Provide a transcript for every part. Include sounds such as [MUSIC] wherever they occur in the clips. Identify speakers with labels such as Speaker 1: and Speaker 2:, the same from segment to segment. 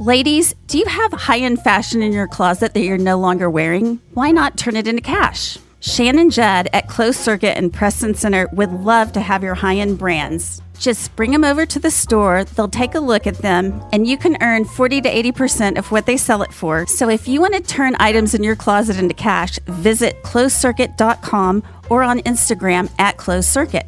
Speaker 1: Ladies, do you have high end fashion in your closet that you're no longer wearing? Why not turn it into cash? Shannon Judd at Clothes Circuit and Preston Center would love to have your high end brands. Just bring them over to the store, they'll take a look at them, and you can earn 40 to 80% of what they sell it for. So if you want to turn items in your closet into cash, visit clothescircuit.com or on Instagram at Clothes Circuit.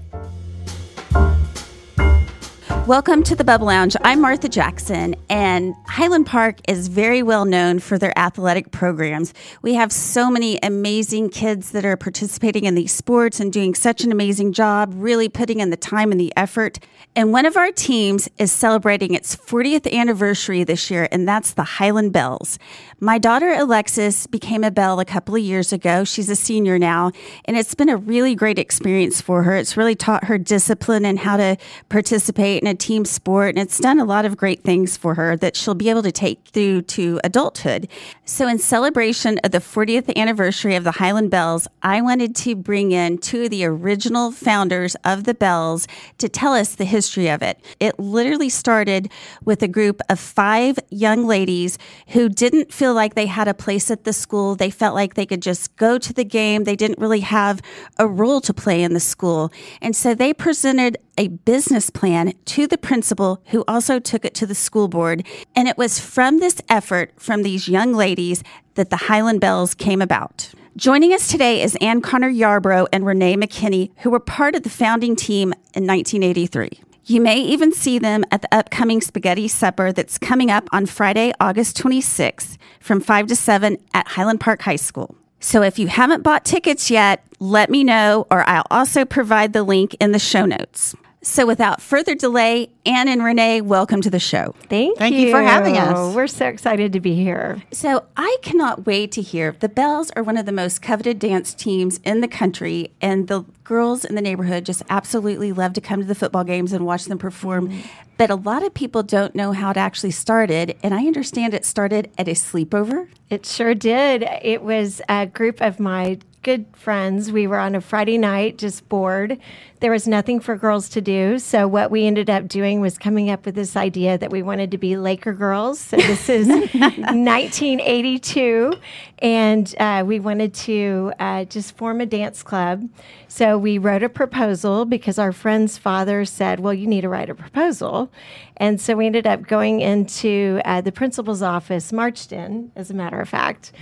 Speaker 1: Welcome to the Bubble Lounge. I'm Martha Jackson, and Highland Park is very well known for their athletic programs. We have so many amazing kids that are participating in these sports and doing such an amazing job, really putting in the time and the effort. And one of our teams is celebrating its 40th anniversary this year, and that's the Highland Belles. My daughter Alexis became a Belle a couple of years ago. She's a senior now, and it's been a really great experience for her. It's really taught her discipline and how to participate in a team sport, and it's done a lot of great things for her that she'll be able to take through to adulthood. So, in celebration of the 40th anniversary of the Highland Belles, I wanted to bring in two of the original founders of the Belles to tell us the history of it. It literally started with a group of five young ladies who didn't feel like they had a place at the school. They felt like they could just go to the game. They didn't really have a role to play in the school. And so they presented a business plan to the principal, who also took it to the school board. And it was from this effort from these young ladies that the Highland Belles came about. Joining us today is Ann Conner Yarbrough and Renee McKenney, who were part of the founding team in 1983. You may even see them at the upcoming spaghetti supper that's coming up on Friday, August 26th from 5 to 7 at Highland Park High School. So if you haven't bought tickets yet, let me know, or I'll also provide the link in the show notes. So without further delay, Ann and Renee, welcome to the show.
Speaker 2: Thank,
Speaker 3: Thank you for having us.
Speaker 2: We're so excited to be here.
Speaker 1: So I cannot wait to hear. The Belles are one of the most coveted dance teams in the country, and the girls in the neighborhood just absolutely love to come to the football games and watch them perform.
Speaker 2: Mm-hmm.
Speaker 1: But a lot of people don't know how it actually started, and I understand it started at a sleepover.
Speaker 2: It sure did. It was a group of my good friends. We were on a Friday night, just bored. There was nothing for girls to do. So, what we ended up doing was coming up with this idea that we wanted to be Laker girls. So, this is [LAUGHS] 1982. And uh, we wanted to uh, just form a dance club. So, we wrote a proposal because our friend's father said, Well, you need to write a proposal. And so, we ended up going into uh, the principal's office, marched in, as a matter of fact,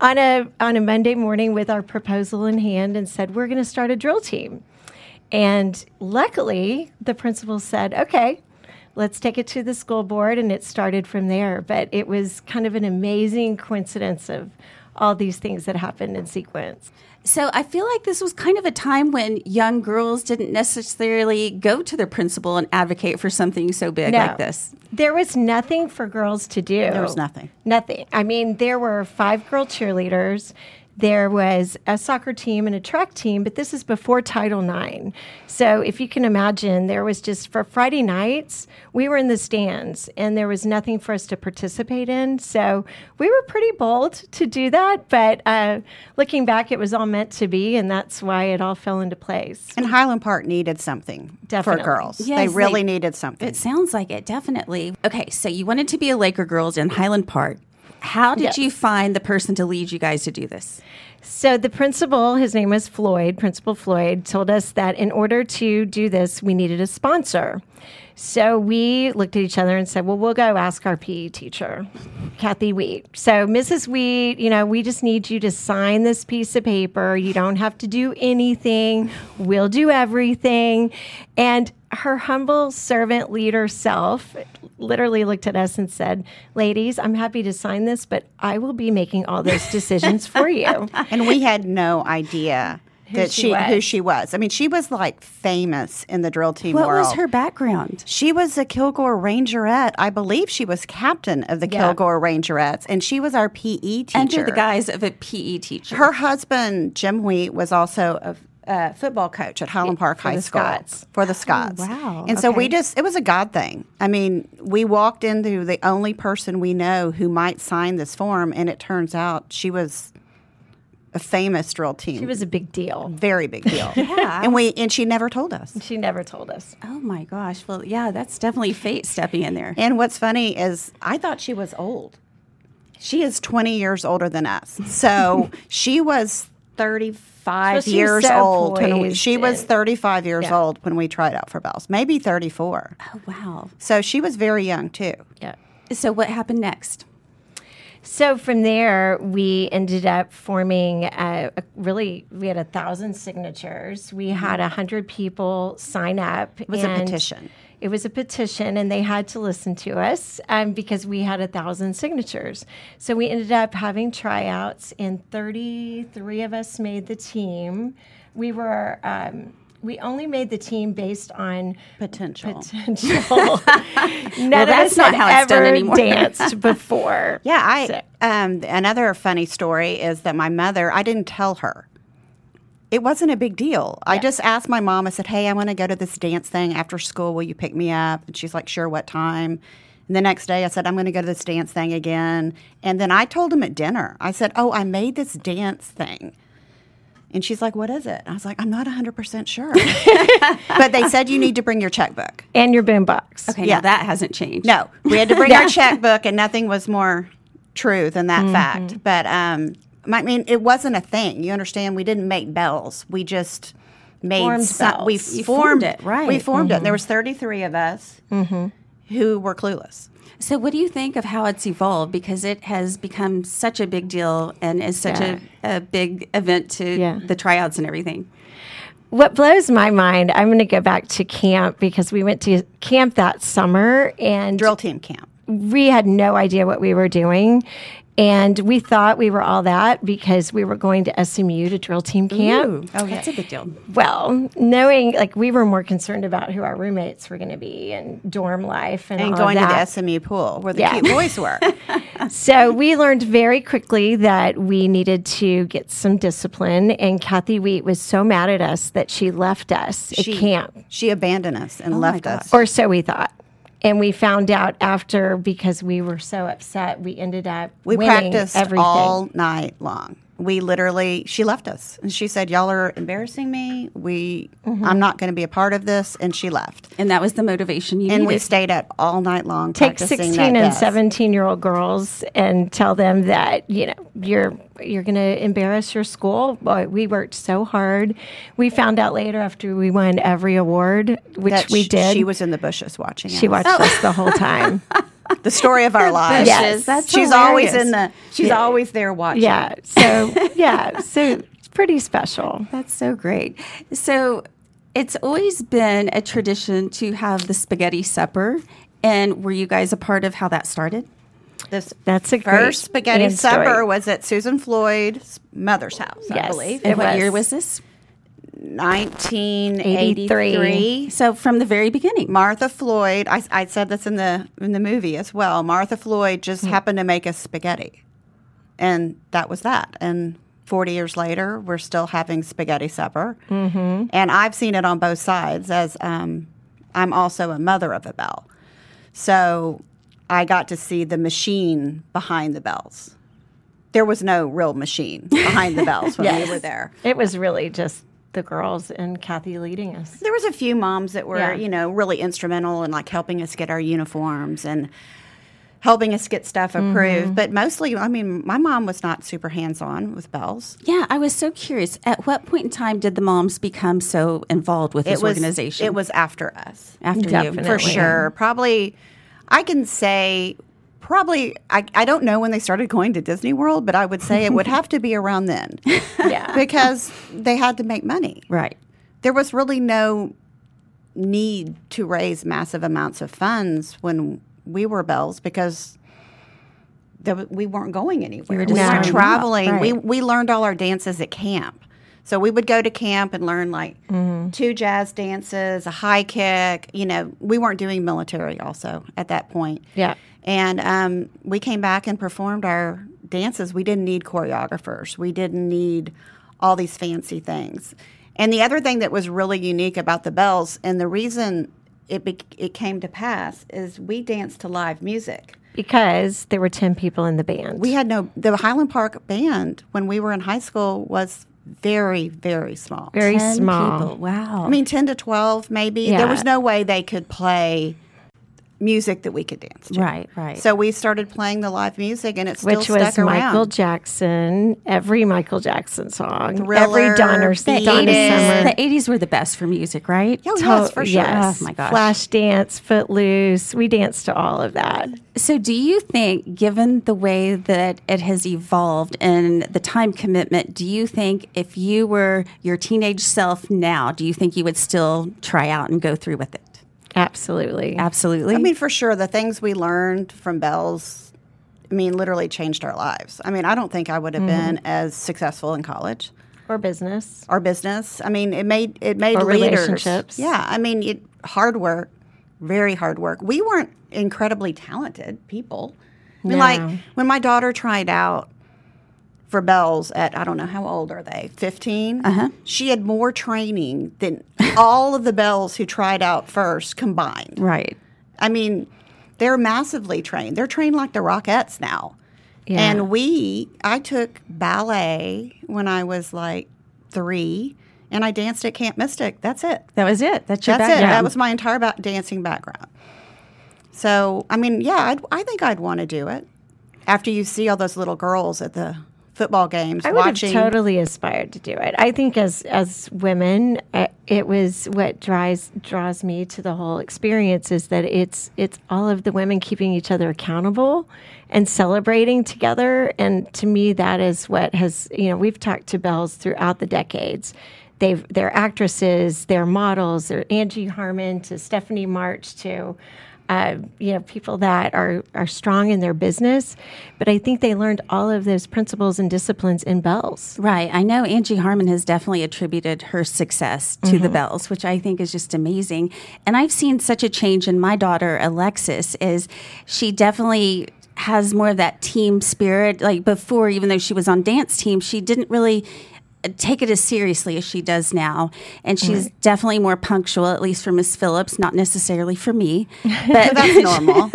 Speaker 2: on a, on a Monday morning with our proposal in hand and said, We're going to start a drill team. And luckily, the principal said, okay, let's take it to the school board. And it started from there. But it was kind of an amazing coincidence of all these things that happened in sequence.
Speaker 1: So I feel like this was kind of a time when young girls didn't necessarily go to their principal and advocate for something so big
Speaker 2: No.
Speaker 1: like this.
Speaker 2: There was nothing for girls to do.
Speaker 3: There was nothing.
Speaker 2: Nothing. I mean, there were five girl cheerleaders. There was a soccer team and a track team, but this is before Title IX. So if you can imagine, there was just for Friday nights, we were in the stands and there was nothing for us to participate in. So we were pretty bold to do that. But uh, looking back, it was all meant to be, and that's why it all fell into place.
Speaker 3: And Highland Park needed something
Speaker 2: Definitely.
Speaker 3: for girls.
Speaker 1: Yes,
Speaker 3: they really
Speaker 1: they-
Speaker 3: needed something.
Speaker 1: It sounds like it, definitely. Okay, so you wanted to be a Laker girls in Highland Park. How did
Speaker 2: Yes.
Speaker 1: you find the person to lead you guys to do this?
Speaker 2: So the principal, his name was Floyd, Principal Floyd, told us that in order to do this, we needed a sponsor. So we looked at each other and said, "Well, we'll go ask our PE teacher, Kathy Wheat." So Mrs. Wheat, you know, we just need you to sign this piece of paper. You don't have to do anything. We'll do everything. And her humble servant leader self literally looked at us and said, Ladies, I'm happy to sign this, but I will be making all those decisions for you. [LAUGHS]
Speaker 3: and we had no idea that
Speaker 2: she
Speaker 3: who she was. I mean, she was like famous in the drill team
Speaker 1: What
Speaker 3: world.
Speaker 1: was her background?
Speaker 3: She was a Kilgore Rangerette. I believe she was captain of the
Speaker 2: Yeah.
Speaker 3: Kilgore Rangerettes, and she was our PE teacher.
Speaker 1: Under the guise of a PE teacher.
Speaker 3: Her husband, Jim Wheat, was also a uh, football coach at Highland Park
Speaker 2: for
Speaker 3: High
Speaker 2: the
Speaker 3: School
Speaker 2: Scots.
Speaker 3: for the Scots.
Speaker 1: wow.
Speaker 3: And so we just, it was a God thing. I mean, we walked into the only person we know who might sign this form, and it turns out she was a famous drill team.
Speaker 2: She was a big deal.
Speaker 3: very big deal. [LAUGHS]
Speaker 1: Yeah.
Speaker 3: and we and she never told us.
Speaker 2: She never told us.
Speaker 1: Oh my gosh. Well, yeah, that's definitely fate stepping in there.
Speaker 3: And what's funny is I thought she was old. She is 20 years older than us. So [LAUGHS] she was 35
Speaker 2: So
Speaker 3: years
Speaker 2: so
Speaker 3: old. when we-
Speaker 2: poised
Speaker 3: she was 35 years
Speaker 2: Yeah.
Speaker 3: old when we tried out for Belles, maybe 34.
Speaker 1: Oh, wow.
Speaker 3: So she was very young too.
Speaker 2: Yeah.
Speaker 1: So, what happened next?
Speaker 2: So from there, we ended up forming a, a really. We had a thousand signatures. We had a hundred people sign up. It
Speaker 3: was a petition.
Speaker 2: It was a petition, and they had to listen to us um, because we had a thousand signatures. So we ended up having tryouts, and thirty-three of us made the team. We were. Um, we only made the team based on
Speaker 3: Potential.
Speaker 2: potential. [LAUGHS] Of
Speaker 1: that's not how it's done anymore. [LAUGHS]
Speaker 2: danced before.
Speaker 3: Yeah, I
Speaker 2: So-
Speaker 3: um, another funny story is that my mother, I didn't tell her. It wasn't a big deal. I just asked my mom. I said, "Hey, I want to go to this dance thing after school. Will you pick me up?" And she's like, "Sure. What time?" And the next day, I said, "I'm going to go to this dance thing again." And then I told him at dinner. I said, "Oh, I made this dance thing." And she's like, "What is it?" I was like, "I'm not 100 percent sure." [LAUGHS] but they said you need to bring your checkbook.
Speaker 2: and your boombox.
Speaker 1: Okay,
Speaker 3: Yeah.
Speaker 1: now that hasn't changed.
Speaker 3: No, we had to bring our [LAUGHS] checkbook, and nothing was more true than
Speaker 2: Mm-hmm.
Speaker 3: that fact. But um, I mean, it wasn't a thing. You understand? We didn't make belles. We just made
Speaker 2: Formed
Speaker 3: some- We
Speaker 2: belles.
Speaker 1: You
Speaker 3: formed,
Speaker 1: formed it, right.
Speaker 3: We formed it. There was thirty three of us who were clueless.
Speaker 1: So, what do you think of how it's evolved? Because it has become such a big deal and is such
Speaker 2: Yeah.
Speaker 1: a, a big event to
Speaker 2: Yeah.
Speaker 1: the tryouts and everything.
Speaker 2: What blows my mind, I'm going to go back to camp because we went to camp that summer and
Speaker 3: Drill team camp.
Speaker 2: we had no idea what we were doing. And we thought we were all that because we were going to SMU to drill team camp.
Speaker 1: oh, that's a big deal.
Speaker 2: Well, knowing like we were more concerned about who our roommates were going to be and dorm life and,
Speaker 3: And
Speaker 2: all
Speaker 3: going
Speaker 2: of
Speaker 3: to the. SMU pool where the
Speaker 2: Yeah.
Speaker 3: cute boys were. [LAUGHS] [LAUGHS]
Speaker 2: So we learned very quickly that we needed to get some discipline. And Kathy Wheat was so mad at us that she left us at camp,
Speaker 3: She abandoned us and
Speaker 1: Oh
Speaker 3: left us.
Speaker 2: or so we thought. And we found out after because we were so upset, we ended up
Speaker 3: We
Speaker 2: winning
Speaker 3: practiced
Speaker 2: everything.
Speaker 3: all night long. We literally, she left us and she said, "Y'all are embarrassing me. We,
Speaker 2: Mm-hmm.
Speaker 3: I'm not going to be a part of this." And she left.
Speaker 1: And that was the motivation you
Speaker 3: And we stayed up all night long.
Speaker 2: Take
Speaker 3: practicing
Speaker 2: sixteen and
Speaker 3: desk.
Speaker 2: seventeen year old girls and tell them that you know you're you're going to embarrass your school. Boy, we worked so hard. We found out later after we won every award, which
Speaker 3: That
Speaker 2: we did.
Speaker 3: She was in the bushes watching. Us.
Speaker 2: She
Speaker 3: us.
Speaker 2: watched us [LAUGHS] the whole time.
Speaker 3: The story of our [LAUGHS] lives.
Speaker 2: Yes.
Speaker 1: That's
Speaker 3: she's always in the. She's always there watching.
Speaker 2: Yeah. So [LAUGHS] yeah. So it's pretty special.
Speaker 1: That's so great. So it's always been a tradition to have the spaghetti supper. And were you guys a part of how that started?
Speaker 3: This
Speaker 2: That's a great
Speaker 3: first spaghetti
Speaker 2: end story.
Speaker 3: supper was at Susan Floyd's mother's house, I
Speaker 2: Yes.
Speaker 3: believe.
Speaker 1: And what
Speaker 2: was.
Speaker 1: year was this?
Speaker 3: 1983.
Speaker 1: So from the very beginning.
Speaker 3: Martha Floyd, I, I said this in the in the movie as well. Martha Floyd just happened to make us spaghetti, and that was that. And 40 years later, we're still having spaghetti supper, mm-hmm. and I've seen it on both sides. As um, I'm also a mother of a belle, so I got to see the machine behind the belles. There was no real machine behind the belles when [LAUGHS]
Speaker 2: Yes.
Speaker 3: we were there.
Speaker 2: It was really just the girls and Kathy leading us.
Speaker 3: There was a few moms that were,
Speaker 2: Yeah.
Speaker 3: you know, really instrumental in like helping us get our uniforms and helping us get stuff mm-hmm. approved. But mostly, I mean, my mom was not super hands on with belles.
Speaker 1: Yeah, I was so curious. At what point in time did the moms become so involved with this
Speaker 3: was
Speaker 1: organization?
Speaker 3: It was after us,
Speaker 1: after you.
Speaker 3: For sure. Probably, I can say. Probably, I, I don't know when they started going to Disney World, but I would say it would [LAUGHS] have to be around then
Speaker 2: Yeah. [LAUGHS]
Speaker 3: because they had to make money.
Speaker 1: Right.
Speaker 3: there was really no need to raise massive amounts of funds when we were belles because there, we weren't going anywhere.
Speaker 1: were
Speaker 3: we weren't traveling.
Speaker 1: up,
Speaker 3: We we learned all our dances at camp. So we would go to camp and learn like two jazz dances, a high kick. You know, we weren't doing military also at that point.
Speaker 2: Yeah.
Speaker 3: And um, we came back and performed our dances. We didn't need choreographers. We didn't need all these fancy things. And the other thing that was really unique about the belles, and the reason it be- it came to pass, is we danced to live music.
Speaker 2: because there were 10 people in the band.
Speaker 3: We had no, the Highland Park band when we were in high school was very, very small.
Speaker 2: very
Speaker 1: 10
Speaker 2: small.
Speaker 1: people. Wow.
Speaker 3: I mean, 10 to 12, maybe. There was no way they could play music that we could dance to.
Speaker 1: right, right.
Speaker 3: So we started playing the live music and it still
Speaker 2: Which
Speaker 3: stuck
Speaker 2: was
Speaker 3: around.
Speaker 2: Michael Jackson, every Michael Jackson song,
Speaker 3: Thriller,
Speaker 2: every Donner,
Speaker 3: Beat
Speaker 2: Donna
Speaker 3: It.
Speaker 2: Summer.
Speaker 1: the 80s were the best for music, right?
Speaker 3: Oh, yes, for sure.
Speaker 2: Yes.
Speaker 1: Oh, my gosh.
Speaker 2: Flash dance, footloose. We danced to all of that.
Speaker 1: So, do you think, given the way that it has evolved and the time commitment, do you think if you were your teenage self now, do you think you would still try out and go through with it?
Speaker 2: Absolutely.
Speaker 1: Absolutely.
Speaker 3: I mean, for sure, the things we learned from Belles, I mean, literally changed our lives. I mean, I don't think I would have
Speaker 2: Mm-hmm.
Speaker 3: been as successful in college
Speaker 2: Or business.
Speaker 3: or business. I mean, it made it made
Speaker 2: Or
Speaker 3: leaders.
Speaker 2: relationships.
Speaker 3: Yeah, I mean, it, hard work, very hard work. We weren't incredibly talented people. I mean,
Speaker 2: No.
Speaker 3: like when my daughter tried out for Belles at I don't know how old are they? 15? Uh-huh. She had more training than [LAUGHS] all of the Belles who tried out first combined.
Speaker 1: right.
Speaker 3: I mean, they're massively trained. They're trained like the Rockettes now.
Speaker 2: Yeah.
Speaker 3: And we, I took ballet when I was like three, and I danced at Camp Mystic. That's it.
Speaker 1: That was it. That's your
Speaker 3: That's it. That was my entire ba- dancing background. So, I mean, yeah, I'd, I think I'd want to do it. After you see all those little girls at the football games
Speaker 2: I would
Speaker 3: watching.
Speaker 2: have totally aspired to do it. I think as as women, uh, it was what drives draws me to the whole experience is that it's it's all of the women keeping each other accountable and celebrating together. And to me, that is what has you know we've talked to Belles throughout the decades. They've they're actresses, they're models, they're Angie Harmon to Stephanie March to uh, you know, people that are are strong in their business, but I think they learned all of those principles and disciplines in Belles.
Speaker 1: Right. I know Angie Harmon has definitely attributed her success to
Speaker 2: Mm-hmm.
Speaker 1: the belles, which I think is just amazing. And I've seen such a change in my daughter Alexis is she definitely has more of that team spirit. Like before, even though she was on dance team, she didn't really take it as seriously as she does now. And she's definitely more punctual, at least for Miss Phillips, not necessarily for me. [LAUGHS] But
Speaker 3: that's [LAUGHS] normal.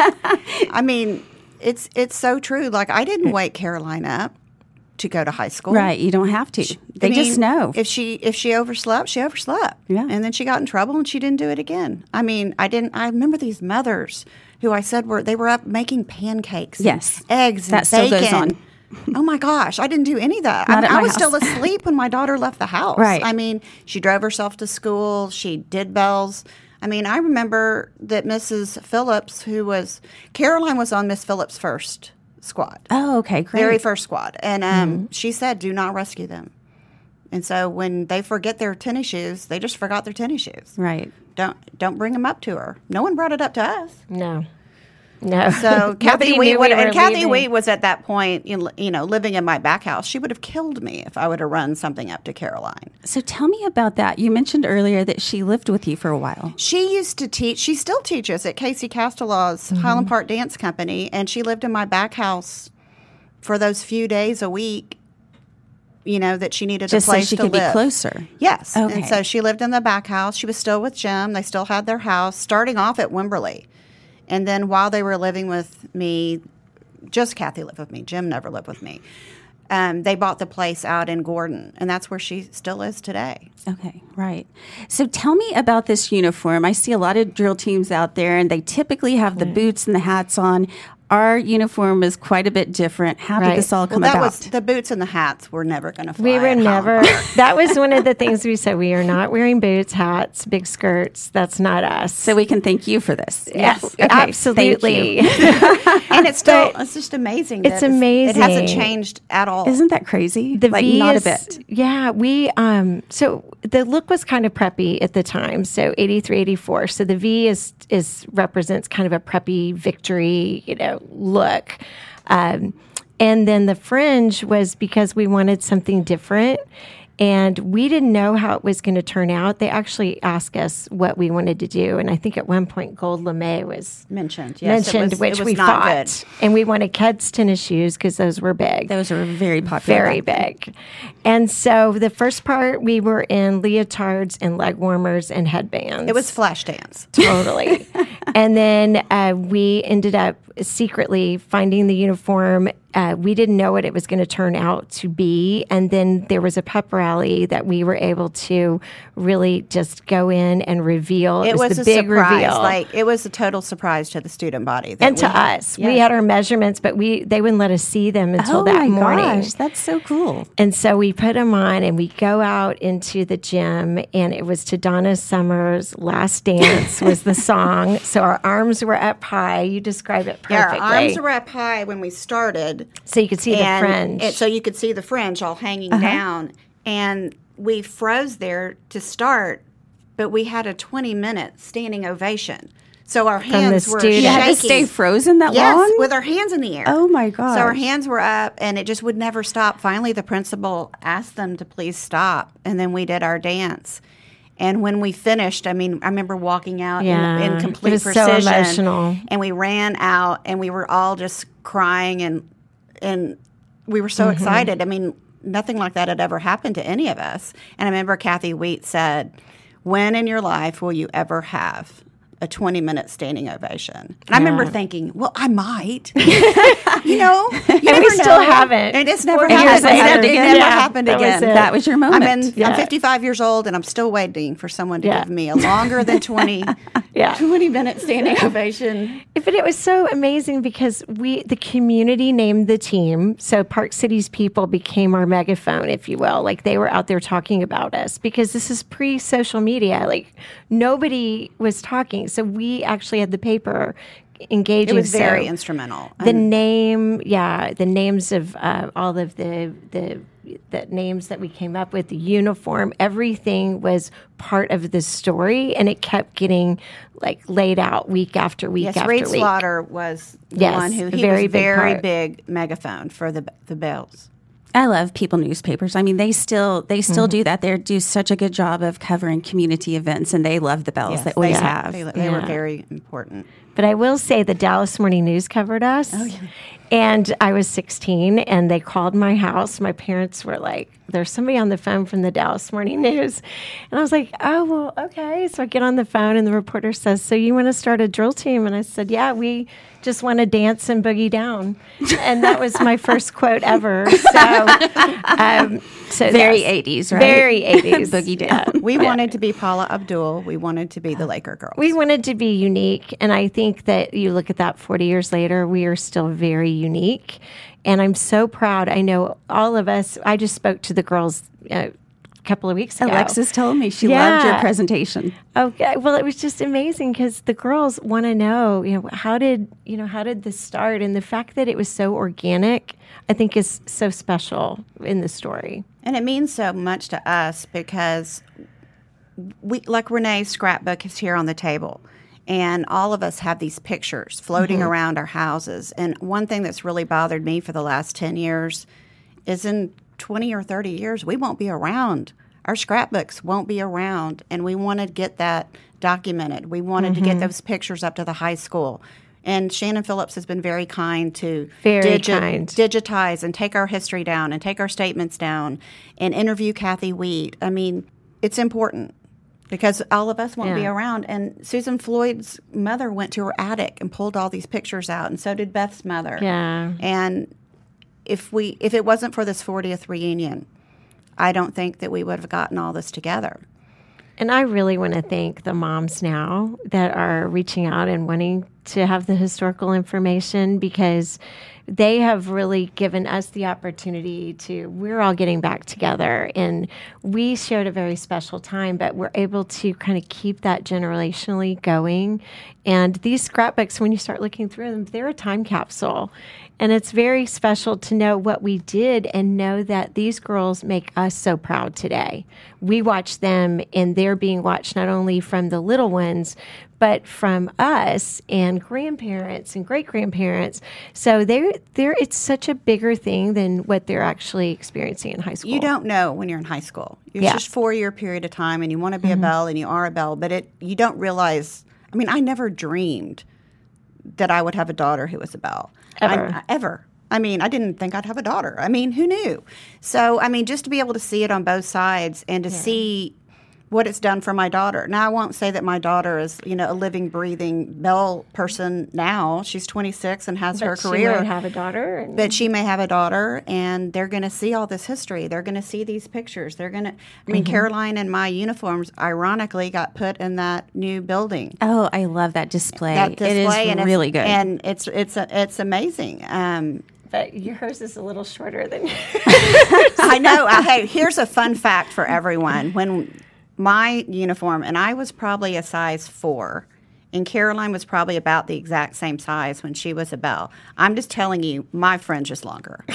Speaker 3: I mean, it's it's so true. Like I didn't wake Caroline up to go to high school.
Speaker 1: right, you don't have to. They
Speaker 3: I
Speaker 1: just know.
Speaker 3: if she if she overslept, she overslept.
Speaker 1: Yeah.
Speaker 3: and then she got in trouble and she didn't do it again. I mean, I didn't. I remember these mothers who I said were they were up making pancakes, and
Speaker 1: Yes.
Speaker 3: eggs, and
Speaker 1: That still goes on. [LAUGHS]
Speaker 3: oh my gosh, I didn't do any of that. I, mean, I was
Speaker 1: house.
Speaker 3: still asleep when my daughter left the house.
Speaker 1: Right.
Speaker 3: I mean, she drove herself to school. She did belles. I mean, I remember that Mrs. Phillips, who was Caroline, was on Miss Phillips' first squad
Speaker 1: oh, okay, great.
Speaker 3: very first squad, and um,
Speaker 2: Mm-hmm.
Speaker 3: she said, "Do not rescue them." And so when they forget their tennis shoes, they just forgot their tennis shoes.
Speaker 1: right.
Speaker 3: Don't don't bring them up to her. No one brought it up to us.
Speaker 2: No, no.
Speaker 3: So [LAUGHS] Kathy
Speaker 2: Nobody Wheat
Speaker 3: would,
Speaker 2: we
Speaker 3: and Kathy
Speaker 2: leaving.
Speaker 3: Wheat was at that point, you know, living in my back house. She would have killed me if I would have run something up to Caroline.
Speaker 1: So tell me about that. You mentioned earlier that she lived with you for a while.
Speaker 3: She used to teach. She still teaches at Casey Castelaw's
Speaker 2: Mm-hmm.
Speaker 3: Highland Park Dance Company, and she lived in my back house for those few days a week. You know that she needed
Speaker 1: Just
Speaker 3: a
Speaker 1: so
Speaker 3: place
Speaker 1: she
Speaker 3: to
Speaker 1: could be closer.
Speaker 3: Yes.
Speaker 1: Okay.
Speaker 3: And so she lived in the back house. She was still with Jim. They still had their house, starting off at Wimberley. And then while they were living with me, just Kathy lived with me. Jim never lived with me. Um, they bought the place out in Gordon, and that's where she still is today.
Speaker 1: Okay, right. So tell me about this uniform. I see a lot of drill teams out there, and they typically have the boots and the hats on. Our uniform is quite a bit different. How did
Speaker 2: Right.
Speaker 1: this all
Speaker 3: Well,
Speaker 1: come
Speaker 3: that
Speaker 1: about?
Speaker 3: was the boots and the hats were never going to fly.
Speaker 2: We were
Speaker 3: at home.
Speaker 2: never. [LAUGHS] that was one of the things we said. We are not wearing boots, hats, big skirts. That's not us.
Speaker 1: so we can thank you for this.
Speaker 3: Yes,
Speaker 1: Okay,
Speaker 2: absolutely. [LAUGHS]
Speaker 3: and it's still
Speaker 2: But
Speaker 3: it's just amazing.
Speaker 2: it's
Speaker 3: that It hasn't changed at all.
Speaker 1: Isn't that crazy?
Speaker 2: The
Speaker 1: like
Speaker 2: V
Speaker 1: not
Speaker 2: is,
Speaker 1: a bit.
Speaker 2: Yeah, we um so the look was kind of preppy at the time, so 83 84. So the V is is represents kind of a preppy victory, you know, look. Um and then the fringe was because we wanted something different and we didn't know how it was going to turn out. They actually asked us what we wanted to do, and I think at one point Gold Lame was
Speaker 3: mentioned? Yes,
Speaker 2: mentioned,
Speaker 3: was-
Speaker 2: which we fought,
Speaker 3: good.
Speaker 2: and we wanted Keds tennis shoes because those were big
Speaker 1: Those are very popular.
Speaker 2: very big. And so the first part, we were in leotards and leg warmers and headbands.
Speaker 3: It was flash dance.
Speaker 2: totally. [LAUGHS] [LAUGHS] and then uh, we ended up secretly finding the uniform. Uh, we didn't know what it was going to turn out to be. And then there was a pep rally that we were able to really just go in and reveal.
Speaker 3: It,
Speaker 2: It,
Speaker 3: was,
Speaker 2: the
Speaker 3: a
Speaker 2: big
Speaker 3: surprise.
Speaker 2: reveal.
Speaker 3: Like it was a total surprise to the student body.
Speaker 2: and to
Speaker 3: had-
Speaker 2: us, we had our measurements, but we they wouldn't let us see them until that morning.
Speaker 1: oh
Speaker 2: that
Speaker 1: my
Speaker 2: morning.
Speaker 1: gosh, that's so cool.
Speaker 2: And so we put them on and we go out into the gym and it was to Donna Summer's Last Dance was the [LAUGHS] song. So our arms were up high. You describe it
Speaker 3: Yeah,
Speaker 2: perfectly.
Speaker 3: our arms were up high when we started.
Speaker 2: So you could see the fringe.
Speaker 3: it- so you could see the fringe all hanging
Speaker 1: Uh-huh.
Speaker 3: down. And we froze there to start, but we had a 20 minute standing ovation. So our hands were
Speaker 2: students.
Speaker 1: You had to
Speaker 3: shaking.
Speaker 1: stay frozen that
Speaker 3: Yes,
Speaker 1: long?
Speaker 3: with our hands in the air.
Speaker 1: Oh, my god!
Speaker 3: So our hands were up, and it just would never stop. Finally, the principal asked them to please stop, and then we did our dance. And when we finished, I mean, I remember walking out
Speaker 2: Yeah,
Speaker 3: in, in
Speaker 2: it
Speaker 3: complete
Speaker 2: was so
Speaker 3: precision,
Speaker 2: emotional.
Speaker 3: and we ran out, and we were all just crying, and and we were so
Speaker 2: Mm-hmm.
Speaker 3: excited. I mean, nothing like that had ever happened to any of us. And I remember Kathy Wheat said, "When in your life will you ever have?" A 20 minute standing ovation. And I remember thinking, well, I might. [LAUGHS] you know, you
Speaker 2: and we still
Speaker 3: know.
Speaker 2: haven't.
Speaker 3: And it's never happened. It never, it
Speaker 1: again.
Speaker 3: never
Speaker 2: Yeah,
Speaker 3: happened
Speaker 2: that was
Speaker 3: again.
Speaker 2: it.
Speaker 1: That was your
Speaker 3: I'm,
Speaker 1: moment.
Speaker 3: in,
Speaker 2: Yeah.
Speaker 3: I'm 55 years old and I'm still waiting for someone to
Speaker 2: Yeah.
Speaker 3: give me a longer than [LAUGHS] 20,
Speaker 2: Yeah.
Speaker 3: 20 minute standing [LAUGHS] ovation.
Speaker 2: But it was so amazing because we, the community named the team. So Park Cities people became our megaphone, if you will. Like they were out there talking about us because this is pre social media. Like nobody was talking. So we actually had the paper engaging.
Speaker 3: It was very
Speaker 2: So
Speaker 3: instrumental.
Speaker 2: the name, yeah, the names of uh, all of the, the, the names that we came up with, the uniform, everything was part of the story, and it kept getting like laid out week after week
Speaker 3: yes,
Speaker 2: after
Speaker 3: Reed
Speaker 2: week.
Speaker 3: Slaughter was the
Speaker 2: Yes,
Speaker 3: one who he
Speaker 2: very
Speaker 3: was
Speaker 2: big
Speaker 3: very
Speaker 2: part.
Speaker 3: big megaphone for the the belles.
Speaker 1: I love People newspapers. I mean, they still they still
Speaker 3: Mm-hmm.
Speaker 1: do that. They do such a good job of covering community events, and they love the belles
Speaker 3: Yes,
Speaker 1: that we
Speaker 3: they,
Speaker 1: have.
Speaker 3: They, they were very important.
Speaker 2: But I will say the Dallas Morning News covered us. Oh, yeah. And I was 16 and they called my house. My parents were like, there's somebody on the phone from the Dallas Morning News. And I was like, oh, well, okay. So I get on the phone and the reporter says, So you want to start a drill team? And I said, Yeah, we just want to dance and boogie down. And that was my first quote ever. So, um, so
Speaker 1: Very
Speaker 2: yes,
Speaker 1: 80s, right?
Speaker 2: Very [LAUGHS] 80s.
Speaker 1: Boogie
Speaker 2: Yeah.
Speaker 1: down.
Speaker 3: We wanted to be Paula Abdul. We wanted to be the Laker girls.
Speaker 2: We wanted to be unique. And I think that you look at that 40 years later, we are still very unique. And I'm so proud. I know all of us, I just spoke to the girls uh, a couple of weeks ago.
Speaker 1: Alexis told me she loved your presentation.
Speaker 2: Okay. Well, it was just amazing because the girls want to know, you know, how did, you know, how did this start? And the fact that it was so organic, I think is so special in the story.
Speaker 3: And it means so much to us because we, like Renee's scrapbook is here on the table. And all of us have these pictures floating
Speaker 2: Mm-hmm.
Speaker 3: around our houses. And one thing that's really bothered me for the last 10 years is in 20 or 30 years, we won't be around. Our scrapbooks won't be around. And we want to get that documented. We wanted to
Speaker 2: Mm-hmm.
Speaker 3: get those pictures up to the high school. And Shannon Phillips has been very kind to
Speaker 2: Very kind.
Speaker 3: digitize and take our history down and take our statements down and interview Kathy Wheat. I mean, it's important because all of us won't be around. And Susan Floyd's mother went to her attic and pulled all these pictures out, and so did Beth's mother.
Speaker 2: Yeah.
Speaker 3: And if we if it wasn't for this 40th reunion, I don't think that we would have gotten all this together.
Speaker 2: And I really want to thank the moms now that are reaching out and wanting to have the historical information because they have really given us the opportunity to, we're all getting back together and we shared a very special time, but we're able to kind of keep that generationally going. And these scrapbooks, when you start looking through them, they're a time capsule. And it's very special to know what we did and know that these girls make us so proud today. We watch them and they're being watched not only from the little ones, but from us and grandparents and great grandparents. So they're, they're, it's such a bigger thing than what they're actually experiencing in high school.
Speaker 3: You don't know when you're in high school. It's
Speaker 2: Yeah. Mm-hmm.
Speaker 3: just four year period of time, and you want to be a belle, and you are a belle, but it you don't realize. I mean, I never dreamed that I would have a daughter who was a belle.
Speaker 2: Ever.
Speaker 3: I- ever. I mean, I didn't think I'd have a daughter. I mean, who knew? So, I mean, just to be able to see it on both sides and to see what it's done for my daughter. Now, I won't say that my daughter is, you know, a living, breathing Belle person now. She's 26 and has her
Speaker 2: But she
Speaker 3: career.
Speaker 2: might have a daughter. And
Speaker 3: but she may have a daughter, and they're going to see all this history. They're going to see these pictures. They're going to. I
Speaker 2: Mm-hmm.
Speaker 3: mean, Caroline and my uniforms, ironically, got put in that new building.
Speaker 1: Oh, I love that display.
Speaker 3: That display,
Speaker 1: it is
Speaker 3: and it's-
Speaker 1: really good.
Speaker 3: and it's it's it's amazing. Um,
Speaker 2: but yours is a little shorter than yours. [LAUGHS] [LAUGHS]
Speaker 3: I know. I, hey, here's a fun fact for everyone. When my uniform, and I was probably a size four, and Caroline was probably about the exact same size when she was a belle. I'm just telling you, my fringe is longer, [LAUGHS]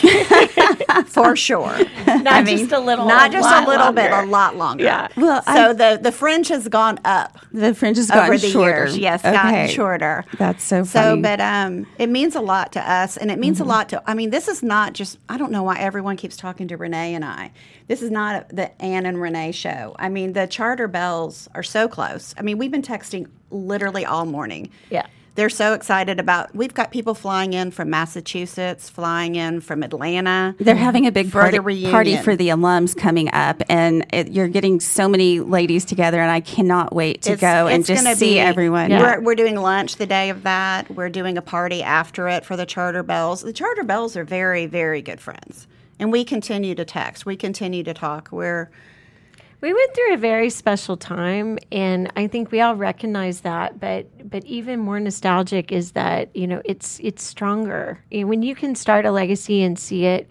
Speaker 3: [LAUGHS] for sure.
Speaker 2: not just a little,
Speaker 3: Not just a little bit, a lot longer.
Speaker 2: Yeah.
Speaker 1: Well,
Speaker 3: so the the fringe has gone up
Speaker 1: the fringe has gotten
Speaker 3: over the
Speaker 1: shorter.
Speaker 3: years. Yes, gotten shorter.
Speaker 1: That's so
Speaker 3: So, but um, it means a lot to us, and it means
Speaker 1: Mm-hmm.
Speaker 3: a lot to. I mean, this is not just. I don't know why everyone keeps talking to Renee and I. This is not the Ann and Renee show. I mean, the charter belles are so close. I mean, we've been texting literally all morning.
Speaker 2: Yeah.
Speaker 3: They're so excited about. We've got people flying in from Massachusetts, flying in from Atlanta.
Speaker 1: They're having a big
Speaker 3: For
Speaker 1: party, party for the alums coming up, and it, you're getting so many ladies together, and I cannot wait to
Speaker 3: It's-
Speaker 1: go and
Speaker 3: it's
Speaker 1: just
Speaker 3: gonna
Speaker 1: see
Speaker 3: be-
Speaker 1: everyone.
Speaker 3: We're, we're doing lunch the day of that. We're doing a party after it for the Charter Belles. The Charter Belles are very, very good friends. And we continue to text. We continue to talk. We're
Speaker 2: We went through a very special time, and I think we all recognize that. But but even more nostalgic is that you know it's it's stronger when you can start a legacy and see it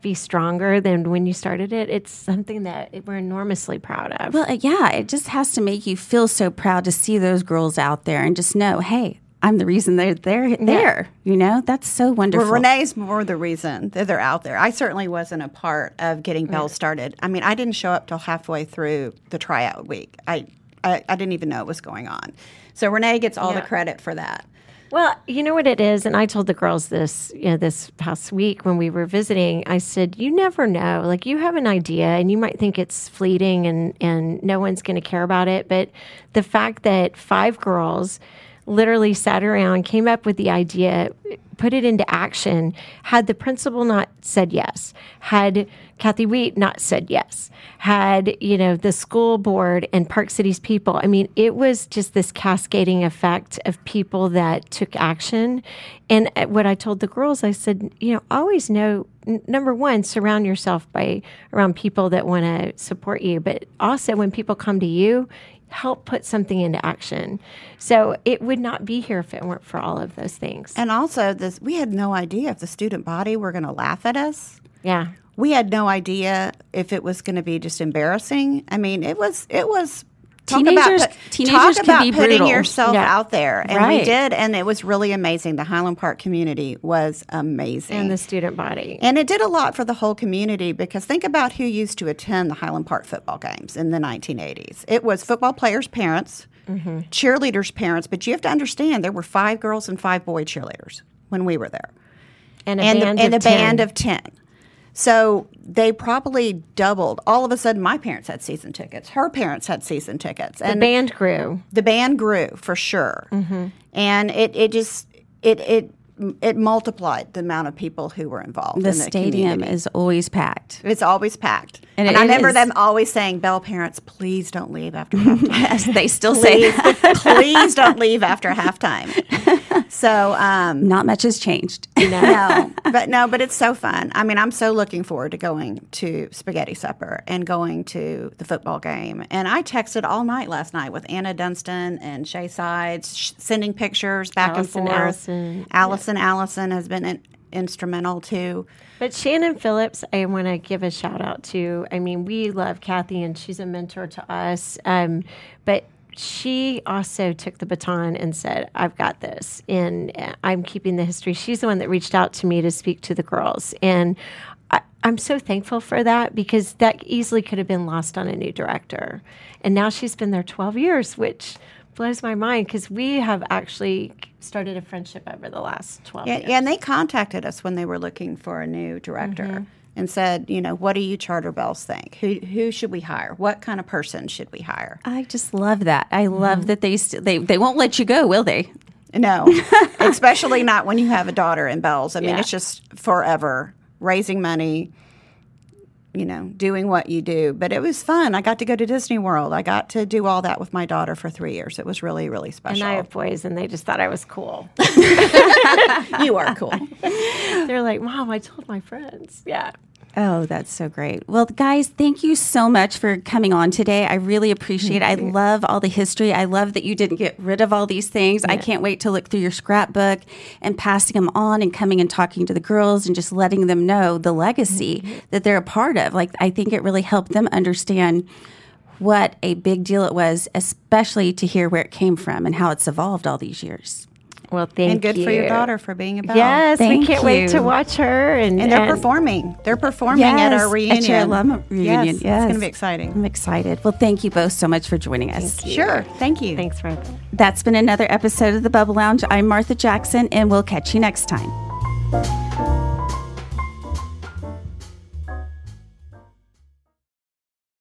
Speaker 2: be stronger than when you started it. It's something that we're enormously proud of.
Speaker 1: Well, uh, yeah, it just has to make you feel so proud to see those girls out there and just know, hey, I'm the reason they're they're there. You know, that's so wonderful.
Speaker 3: Well, Renee's more the reason that they're out there. I certainly wasn't a part of getting mm. Belles started. I mean, I didn't show up till halfway through the tryout week. I, I, I didn't even know it was going on. So Renee gets all the credit for that.
Speaker 2: Well, you know what it is, and I told the girls this, you know, this past week when we were visiting. I said, "You never know. Like you have an idea, and you might think it's fleeting, and and no one's going to care about it. But the fact that five girls literally sat around, came up with the idea, put it into action. Had the principal not said yes, had Kathy Wheat not said yes, had you know the school board and Park Cities people. I mean, it was just this cascading effect of people that took action. And uh, what I told the girls, I said, you know, always know. Number one, surround yourself by around people that want to support you, but also when people come to you, help put something into action. So it would not be here if it weren't for all of those things.
Speaker 3: And also, this we had no idea if the student body were going to laugh at us.
Speaker 2: Yeah.
Speaker 3: we had no idea if it was going to be just embarrassing. I mean, it was it was talk
Speaker 1: Teenagers-
Speaker 3: about,
Speaker 1: teenagers
Speaker 3: talk
Speaker 1: can
Speaker 3: about
Speaker 1: be
Speaker 3: putting
Speaker 1: brutal.
Speaker 3: yourself
Speaker 2: Yeah.
Speaker 3: out there, and we did, and it was really amazing. The Highland Park community was amazing.
Speaker 2: And the student body.
Speaker 3: And it did a lot for the whole community because think about who used to attend the Highland Park football games in the 1980s. It was football players' parents, mm-hmm. cheerleaders' parents, but you have to understand there were five girls and five boy cheerleaders when we were there
Speaker 2: and a
Speaker 3: and,
Speaker 2: band
Speaker 3: the, and a band of 10. So they probably doubled. All of a sudden, my parents had season tickets. Her parents had season tickets. And the
Speaker 2: band grew.
Speaker 3: the band grew for sure.
Speaker 2: Mm-hmm.
Speaker 3: And it, it just, it, it, it multiplied the amount of people who were involved.
Speaker 1: the
Speaker 3: in the
Speaker 1: stadium
Speaker 3: community.
Speaker 1: is always packed.
Speaker 3: It's always packed.
Speaker 1: And
Speaker 3: And, I remember
Speaker 1: is.
Speaker 3: them always saying, Belle parents, please don't leave after halftime. [LAUGHS]
Speaker 1: Yes, they still say
Speaker 3: please,
Speaker 1: that.
Speaker 3: please don't leave after halftime. [LAUGHS] So, um,
Speaker 1: Not much has changed. [LAUGHS]
Speaker 3: no, but no, but it's so fun. I mean, I'm so looking forward to going to spaghetti supper and going to the football game. And I texted all night last night with Anna Dunstan and Shay Sides, sh- sending pictures back
Speaker 2: Allison,
Speaker 3: and forth.
Speaker 2: Allison.
Speaker 3: Allison, Allison has been in, instrumental too.
Speaker 2: But Shannon Phillips, I want to give a shout out to. I mean, we love Kathy and she's a mentor to us. Um, but she also took the baton and said, I've got this and uh, I'm keeping the history. She's the one that reached out to me to speak to the girls. And I, I'm so thankful for that because that easily could have been lost on a new director. And now she's been there 12 years, which blows my mind because we have actually started a friendship over the last 12
Speaker 3: Yeah,
Speaker 2: years.
Speaker 3: yeah, and they contacted us when they were looking for a new director
Speaker 2: Mm-hmm.
Speaker 3: And said, you know, what do you charter belles think? Who who should we hire? What kind of person should we hire?
Speaker 1: I just love that. I mm-hmm. love that they st- they they won't let you go, will they?
Speaker 3: No, [LAUGHS] especially not when you have a daughter in belles. I mean,
Speaker 2: Yeah.
Speaker 3: it's just forever raising money, you know, doing what you do. But it was fun. I got to go to Disney World. I got to do all that with my daughter for three years. It was really, really special. And.
Speaker 2: I have boys, and they just thought I was cool. [LAUGHS] [LAUGHS]
Speaker 3: you are cool.
Speaker 2: They're like, "Mom, I told my friends." Yeah.
Speaker 1: Oh, that's so great. Well, guys, thank you so much for coming on today. I really appreciate it. I love all the history. I love that you didn't get rid of all these things. I can't wait to look through your scrapbook and passing them on and coming and talking to the girls and just letting them know the legacy mm-hmm. that they're a part of. Like, I think it really helped them understand what a big deal it was, especially to hear where it came from and how it's evolved all these years.
Speaker 2: Well, thank you.
Speaker 3: and good
Speaker 2: you.
Speaker 3: for your daughter for being a belle.
Speaker 2: Yes, we can't wait to watch her. And,
Speaker 3: And they're
Speaker 2: and-
Speaker 3: performing. They're performing at
Speaker 1: Yes,
Speaker 3: our
Speaker 1: at
Speaker 3: reunion.
Speaker 1: your alum reunion,
Speaker 3: Yes, It's going to be exciting.
Speaker 1: I'm excited. Well, thank you both so much for joining us.
Speaker 3: Sure. Thank you.
Speaker 2: Thanks, Martha.
Speaker 1: That's been another episode of the Bubble Lounge. I'm Martha Jackson, and we'll catch you next time.